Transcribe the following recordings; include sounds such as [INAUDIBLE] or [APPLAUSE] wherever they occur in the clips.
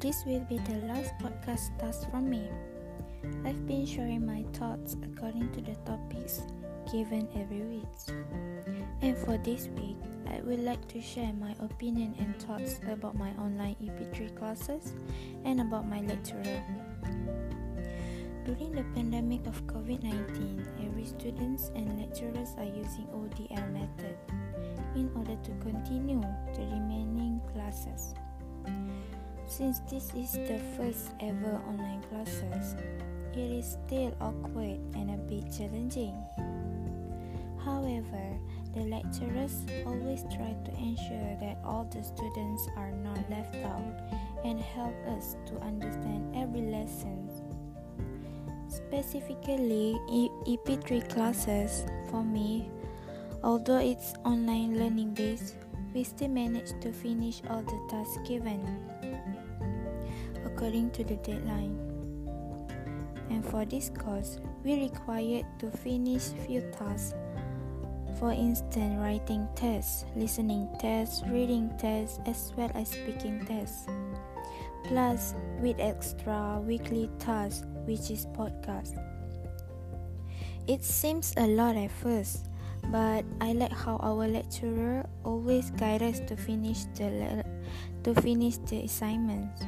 this will be the last podcast task from me. I've been sharing my thoughts according to the topics given every week. And for this week, I would like to share my opinion and thoughts about my online EP3 classes and about my lecturer. During the pandemic of COVID-19, every students and lecturers are using ODL method in order to continue the remaining classes. Since this is the first ever online classes, it is still awkward and a bit challenging. However, the lecturers always try to ensure that all the students are not left out and help us to understand every lesson. Specifically, EP3 classes for me, although it's online learning based, we still manage to finish all the tasks given according to the deadline. And for this course, we required to finish few tasks. For instance, writing tests, listening tests, reading tests, as well as speaking tests. Plus, with extra weekly tasks, which is podcast. It seems a lot at first, but I like how our lecturer always guide us to finish the to finish the assignments.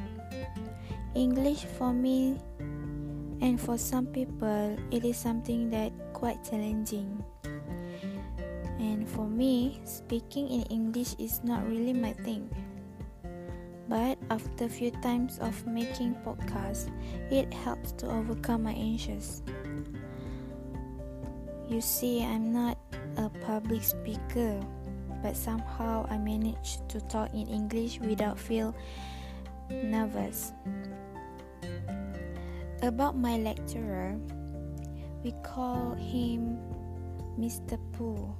English for me and for some people it is something that quite challenging. And for me, speaking in English is not really my thing. But after few times of making podcasts, it helps to overcome my anxious. You see, I'm not a public speaker, but somehow I manage to talk in English without feel nervous. About my lecturer, we call him Mr. Pooh.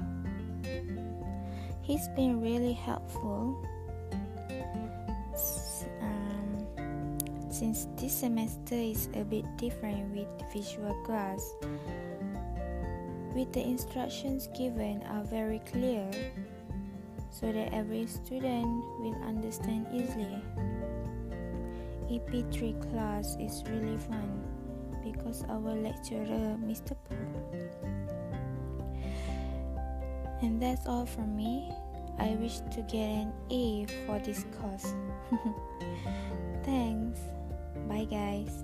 He's been really helpful um, since this semester is a bit different with visual class. With the instructions given are very clear so that every student will understand easily. EP3 class is really fun because our lecturer, Mr. Pooh. And that's all from me. I wish to get an A for this course. [LAUGHS] Thanks. Bye, guys.